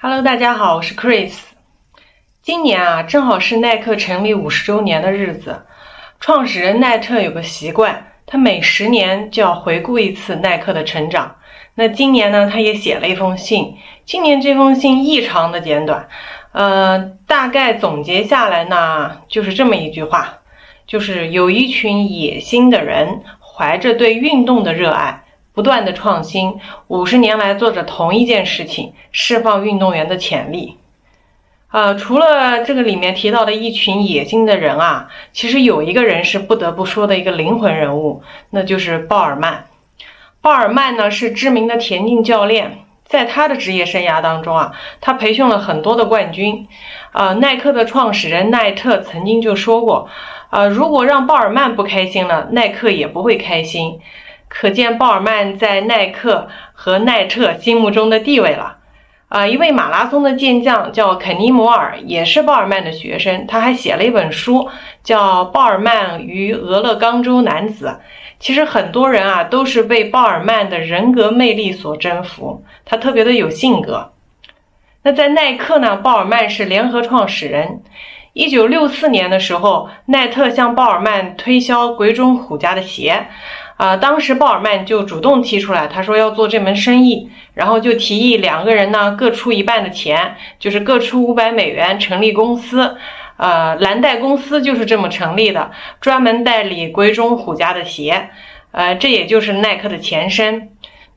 Hello，大家好，我是 Chris。今年啊，正好是耐克成立五十周年的日子。创始人奈特有个习惯，他每十年就要回顾一次耐克的成长。那今年呢，他也写了一封信。今年这封信异常的简短，呃，大概总结下来呢，就是这么一句话：就是有一群野心的人，怀着对运动的热爱。不断的创新，五十年来做着同一件事情，释放运动员的潜力。呃，除了这个里面提到的一群野心的人啊，其实有一个人是不得不说的一个灵魂人物，那就是鲍尔曼。鲍尔曼呢是知名的田径教练，在他的职业生涯当中啊，他培训了很多的冠军。呃，耐克的创始人奈特曾经就说过，呃，如果让鲍尔曼不开心了，耐克也不会开心。可见鲍尔曼在耐克和奈特心目中的地位了。啊，一位马拉松的健将叫肯尼摩尔，也是鲍尔曼的学生。他还写了一本书，叫《鲍尔曼与俄勒冈州男子》。其实很多人啊，都是被鲍尔曼的人格魅力所征服。他特别的有性格。那在耐克呢，鲍尔曼是联合创始人。一九六四年的时候，耐特向鲍尔曼推销鬼冢虎家的鞋。啊，当时鲍尔曼就主动提出来，他说要做这门生意，然后就提议两个人呢各出一半的钱，就是各出五百美元成立公司。呃，蓝带公司就是这么成立的，专门代理鬼冢虎家的鞋。呃，这也就是耐克的前身。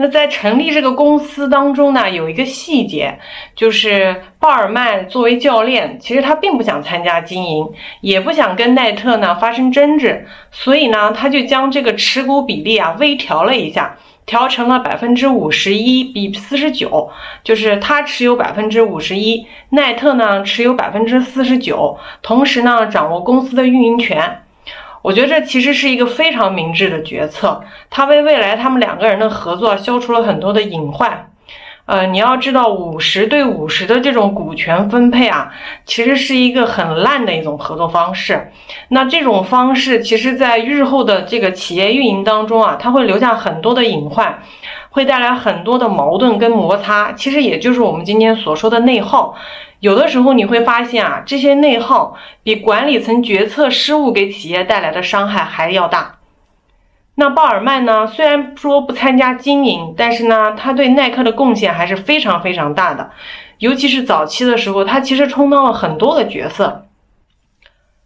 那在成立这个公司当中呢，有一个细节，就是鲍尔曼作为教练，其实他并不想参加经营，也不想跟奈特呢发生争执，所以呢，他就将这个持股比例啊微调了一下，调成了百分之五十一比四十九，就是他持有百分之五十一，奈特呢持有百分之四十九，同时呢掌握公司的运营权。我觉得这其实是一个非常明智的决策，他为未来他们两个人的合作消除了很多的隐患。呃，你要知道，五十对五十的这种股权分配啊，其实是一个很烂的一种合作方式。那这种方式，其实在日后的这个企业运营当中啊，它会留下很多的隐患，会带来很多的矛盾跟摩擦。其实也就是我们今天所说的内耗。有的时候你会发现啊，这些内耗比管理层决策失误给企业带来的伤害还要大。那鲍尔曼呢？虽然说不参加经营，但是呢，他对耐克的贡献还是非常非常大的。尤其是早期的时候，他其实充当了很多的角色。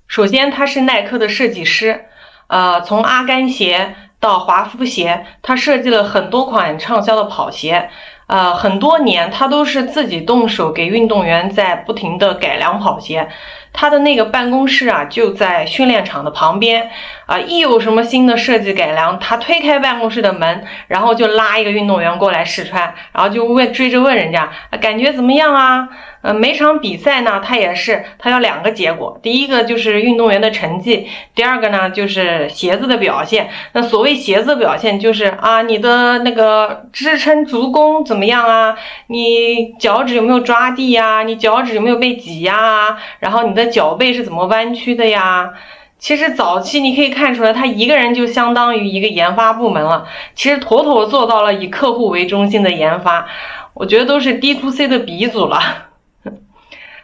首先，他是耐克的设计师，呃，从阿甘鞋到华夫鞋，他设计了很多款畅销的跑鞋。呃，很多年他都是自己动手给运动员在不停的改良跑鞋。他的那个办公室啊，就在训练场的旁边啊。一有什么新的设计改良，他推开办公室的门，然后就拉一个运动员过来试穿，然后就问追着问人家感觉怎么样啊？呃，每场比赛呢，他也是他要两个结果，第一个就是运动员的成绩，第二个呢就是鞋子的表现。那所谓鞋子表现，就是啊，你的那个支撑足弓怎么样啊？你脚趾有没有抓地呀？你脚趾有没有被挤压啊？然后你的。脚背是怎么弯曲的呀？其实早期你可以看出来，他一个人就相当于一个研发部门了。其实妥妥做到了以客户为中心的研发，我觉得都是 D to C 的鼻祖了。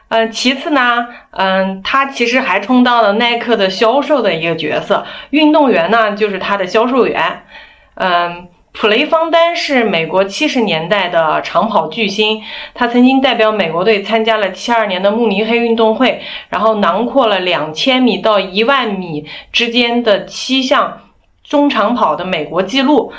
嗯，其次呢，嗯，他其实还充当了耐克的销售的一个角色，运动员呢就是他的销售员，嗯。普雷方丹是美国七十年代的长跑巨星，他曾经代表美国队参加了七二年的慕尼黑运动会，然后囊括了两千米到一万米之间的七项中长跑的美国纪录，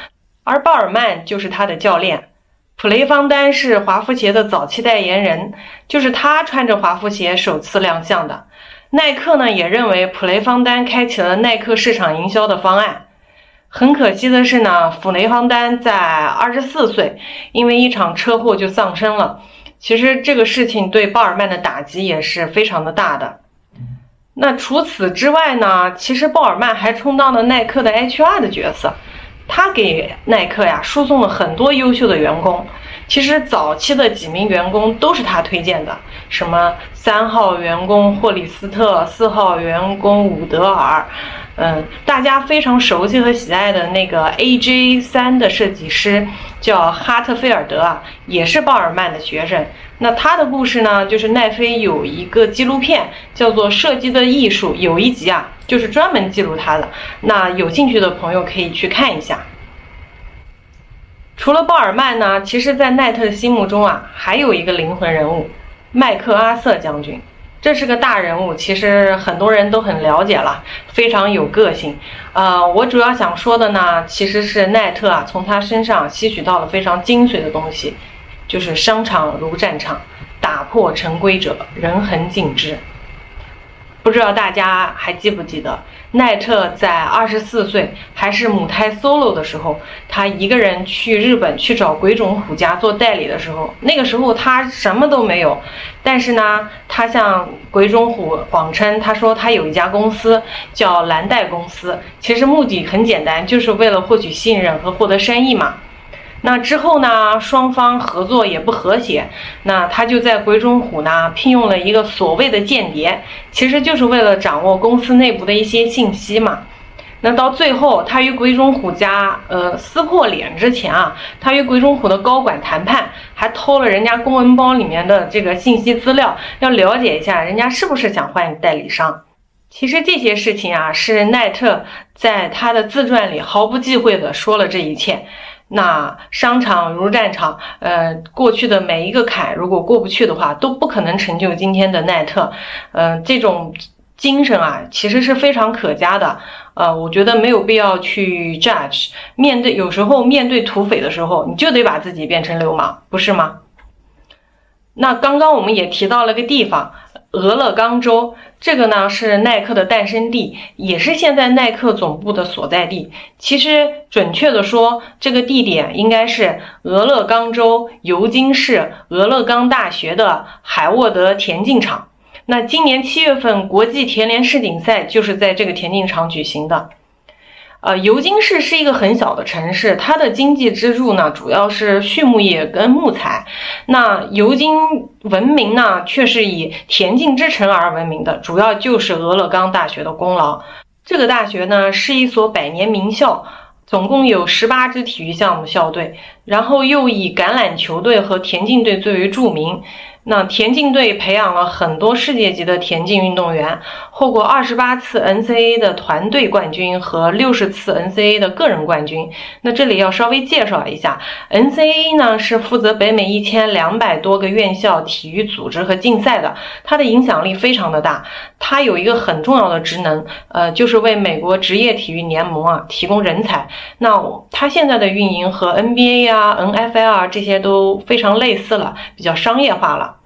而鲍尔曼就是他的教练。普雷方丹是华夫鞋的早期代言人，就是他穿着华夫鞋首次亮相的。耐克呢也认为普雷方丹开启了耐克市场营销的方案。很可惜的是呢，弗雷方丹在二十四岁，因为一场车祸就丧生了。其实这个事情对鲍尔曼的打击也是非常的大的。那除此之外呢，其实鲍尔曼还充当了耐克的 HR 的角色，他给耐克呀输送了很多优秀的员工。其实早期的几名员工都是他推荐的，什么三号员工霍里斯特、四号员工伍德尔，嗯，大家非常熟悉和喜爱的那个 AJ 三的设计师叫哈特菲尔德啊，也是鲍尔曼的学生。那他的故事呢，就是奈飞有一个纪录片叫做《设计的艺术》，有一集啊，就是专门记录他的。那有兴趣的朋友可以去看一下。除了鲍尔曼呢，其实，在奈特的心目中啊，还有一个灵魂人物——麦克阿瑟将军。这是个大人物，其实很多人都很了解了，非常有个性。呃，我主要想说的呢，其实是奈特啊，从他身上吸取到了非常精髓的东西，就是商场如战场，打破陈规者，人恒尽之。不知道大家还记不记得，奈特在二十四岁还是母胎 solo 的时候，他一个人去日本去找鬼冢虎家做代理的时候，那个时候他什么都没有，但是呢，他向鬼冢虎谎称，他说他有一家公司叫蓝带公司，其实目的很简单，就是为了获取信任和获得生意嘛。那之后呢，双方合作也不和谐，那他就在鬼冢虎呢聘用了一个所谓的间谍，其实就是为了掌握公司内部的一些信息嘛。那到最后，他与鬼冢虎家呃撕破脸之前啊，他与鬼冢虎的高管谈判，还偷了人家公文包里面的这个信息资料，要了解一下人家是不是想换代理商。其实这些事情啊，是奈特在他的自传里毫不忌讳的说了这一切。那商场如战场，呃，过去的每一个坎，如果过不去的话，都不可能成就今天的奈特。嗯，这种精神啊，其实是非常可嘉的。呃，我觉得没有必要去 judge。面对有时候面对土匪的时候，你就得把自己变成流氓，不是吗？那刚刚我们也提到了个地方。俄勒冈州，这个呢是耐克的诞生地，也是现在耐克总部的所在地。其实准确的说，这个地点应该是俄勒冈州尤金市俄勒冈大学的海沃德田径场。那今年七月份国际田联世锦赛就是在这个田径场举行的。呃，尤金市是一个很小的城市，它的经济支柱呢主要是畜牧业跟木材。那尤金闻名呢，却是以田径之城而闻名的，主要就是俄勒冈大学的功劳。这个大学呢是一所百年名校，总共有十八支体育项目校队，然后又以橄榄球队和田径队最为著名。那田径队培养了很多世界级的田径运动员，获过二十八次 NCAA 的团队冠军和六十次 NCAA 的个人冠军。那这里要稍微介绍一下，NCAA 呢是负责北美一千两百多个院校体育组织和竞赛的，它的影响力非常的大。它有一个很重要的职能，呃，就是为美国职业体育联盟啊提供人才。那它现在的运营和 NBA 啊、NFL 啊这些都非常类似了，比较商业化了。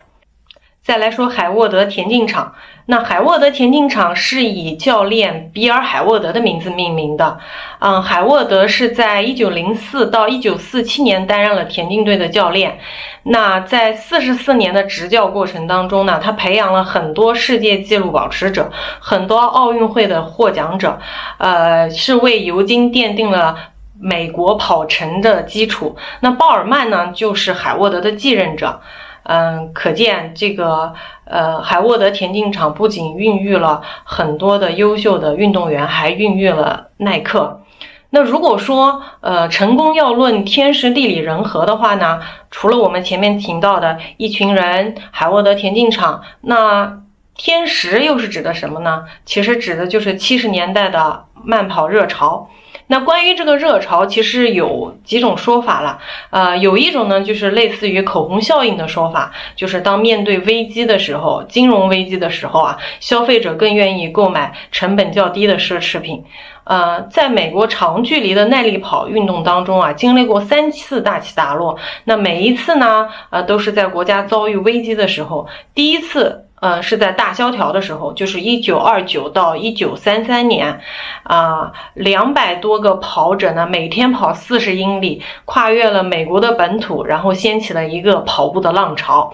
再来说海沃德田径场，那海沃德田径场是以教练比尔海沃德的名字命名的。嗯，海沃德是在一九零四到一九四七年担任了田径队的教练。那在四十四年的执教过程当中呢，他培养了很多世界纪录保持者，很多奥运会的获奖者，呃，是为尤金奠定了美国跑程的基础。那鲍尔曼呢，就是海沃德的继任者。嗯，可见这个呃，海沃德田径场不仅孕育了很多的优秀的运动员，还孕育了耐克。那如果说呃，成功要论天时地利人和的话呢，除了我们前面提到的一群人，海沃德田径场，那天时又是指的什么呢？其实指的就是七十年代的慢跑热潮。那关于这个热潮，其实有几种说法了。呃，有一种呢，就是类似于口红效应的说法，就是当面对危机的时候，金融危机的时候啊，消费者更愿意购买成本较低的奢侈品。呃，在美国长距离的耐力跑运动当中啊，经历过三次大起大落。那每一次呢，呃，都是在国家遭遇危机的时候。第一次。呃，是在大萧条的时候，就是一九二九到一九三三年，啊，两百多个跑者呢，每天跑四十英里，跨越了美国的本土，然后掀起了一个跑步的浪潮。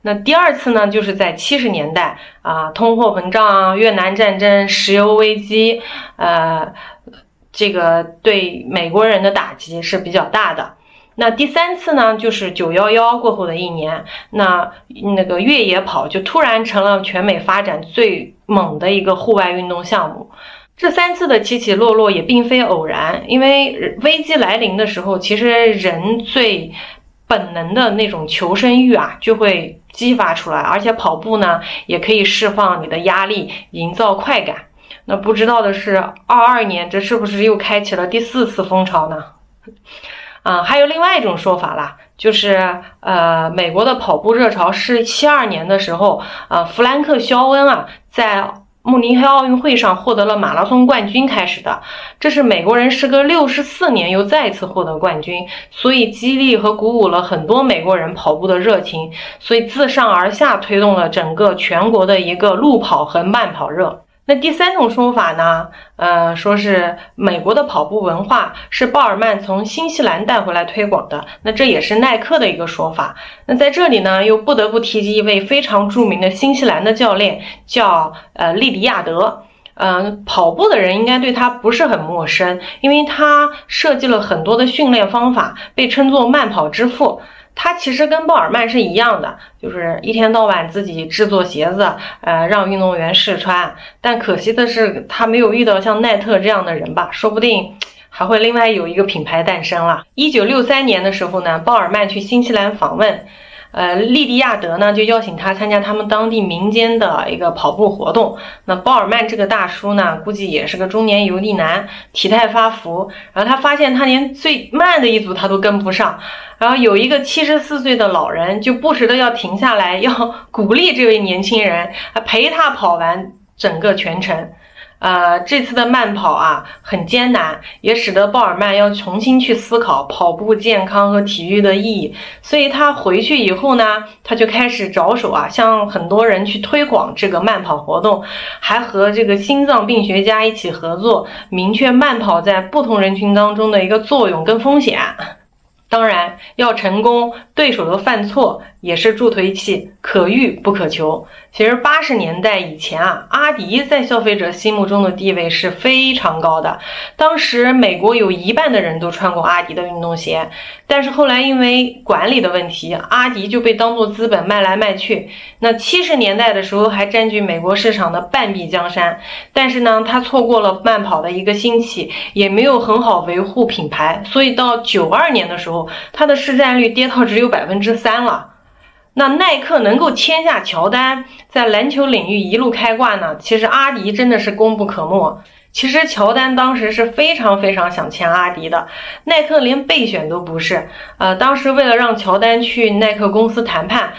那第二次呢，就是在七十年代，啊，通货膨胀、越南战争、石油危机，呃，这个对美国人的打击是比较大的。那第三次呢，就是九幺幺过后的一年，那那个越野跑就突然成了全美发展最猛的一个户外运动项目。这三次的起起落落也并非偶然，因为危机来临的时候，其实人最本能的那种求生欲啊就会激发出来，而且跑步呢也可以释放你的压力，营造快感。那不知道的是，二二年这是不是又开启了第四次风潮呢？啊，还有另外一种说法啦，就是呃，美国的跑步热潮是七二年的时候，呃，弗兰克·肖恩啊，在慕尼黑奥运会上获得了马拉松冠军开始的。这是美国人时隔六十四年又再次获得冠军，所以激励和鼓舞了很多美国人跑步的热情，所以自上而下推动了整个全国的一个路跑和慢跑热。那第三种说法呢？呃，说是美国的跑步文化是鲍尔曼从新西兰带回来推广的。那这也是耐克的一个说法。那在这里呢，又不得不提及一位非常著名的新西兰的教练，叫呃利迪亚德。嗯，跑步的人应该对他不是很陌生，因为他设计了很多的训练方法，被称作慢跑之父。他其实跟鲍尔曼是一样的，就是一天到晚自己制作鞋子，呃，让运动员试穿。但可惜的是，他没有遇到像奈特这样的人吧？说不定还会另外有一个品牌诞生了。一九六三年的时候呢，鲍尔曼去新西兰访问。呃，利迪亚德呢就邀请他参加他们当地民间的一个跑步活动。那鲍尔曼这个大叔呢，估计也是个中年油腻男，体态发福。然后他发现他连最慢的一组他都跟不上。然后有一个七十四岁的老人就不时的要停下来，要鼓励这位年轻人，陪他跑完整个全程。呃，这次的慢跑啊很艰难，也使得鲍尔曼要重新去思考跑步健康和体育的意义。所以他回去以后呢，他就开始着手啊，向很多人去推广这个慢跑活动，还和这个心脏病学家一起合作，明确慢跑在不同人群当中的一个作用跟风险。当然，要成功，对手的犯错也是助推器，可遇不可求。其实八十年代以前啊，阿迪在消费者心目中的地位是非常高的。当时美国有一半的人都穿过阿迪的运动鞋，但是后来因为管理的问题，阿迪就被当做资本卖来卖去。那七十年代的时候还占据美国市场的半壁江山，但是呢，他错过了慢跑的一个兴起，也没有很好维护品牌，所以到九二年的时候，它的市占率跌到只有百分之三了。那耐克能够签下乔丹，在篮球领域一路开挂呢？其实阿迪真的是功不可没。其实乔丹当时是非常非常想签阿迪的，耐克连备选都不是。呃，当时为了让乔丹去耐克公司谈判。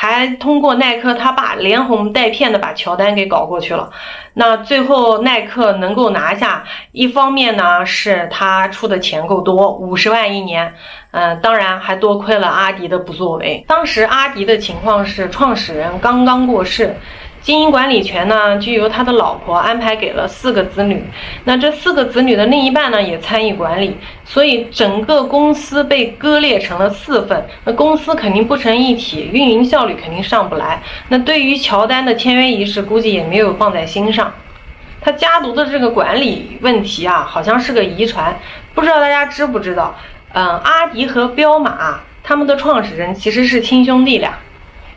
还通过耐克他爸连哄带骗的把乔丹给搞过去了。那最后耐克能够拿下，一方面呢是他出的钱够多，五十万一年。嗯，当然还多亏了阿迪的不作为。当时阿迪的情况是创始人刚刚过世。经营管理权呢，就由他的老婆安排给了四个子女。那这四个子女的另一半呢，也参与管理，所以整个公司被割裂成了四份。那公司肯定不成一体，运营效率肯定上不来。那对于乔丹的签约仪式，估计也没有放在心上。他家族的这个管理问题啊，好像是个遗传。不知道大家知不知道？嗯，阿迪和彪马他们的创始人其实是亲兄弟俩，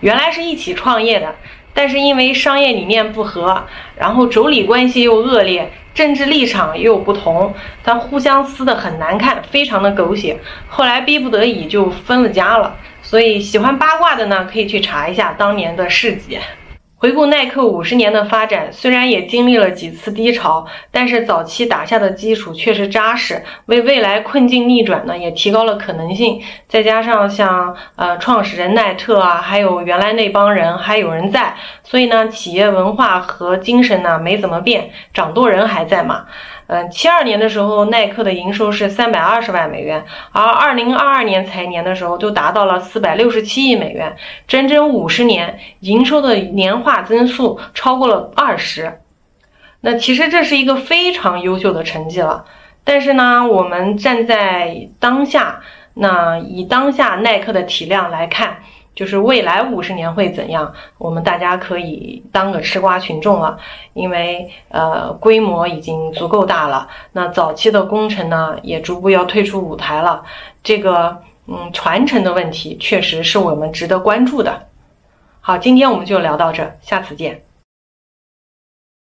原来是一起创业的。但是因为商业理念不合，然后妯娌关系又恶劣，政治立场又不同，他互相撕得很难看，非常的狗血。后来逼不得已就分了家了。所以喜欢八卦的呢，可以去查一下当年的事迹。回顾耐克五十年的发展，虽然也经历了几次低潮，但是早期打下的基础确实扎实，为未来困境逆转呢也提高了可能性。再加上像呃创始人耐特啊，还有原来那帮人还有人在，所以呢企业文化和精神呢没怎么变，掌舵人还在嘛。嗯，七二年的时候，耐克的营收是三百二十万美元，而二零二二年财年的时候，就达到了四百六十七亿美元，整整五十年营收的年化增速超过了二十。那其实这是一个非常优秀的成绩了。但是呢，我们站在当下，那以当下耐克的体量来看。就是未来五十年会怎样？我们大家可以当个吃瓜群众了，因为呃规模已经足够大了。那早期的工程呢，也逐步要退出舞台了。这个嗯，传承的问题确实是我们值得关注的。好，今天我们就聊到这，下次见。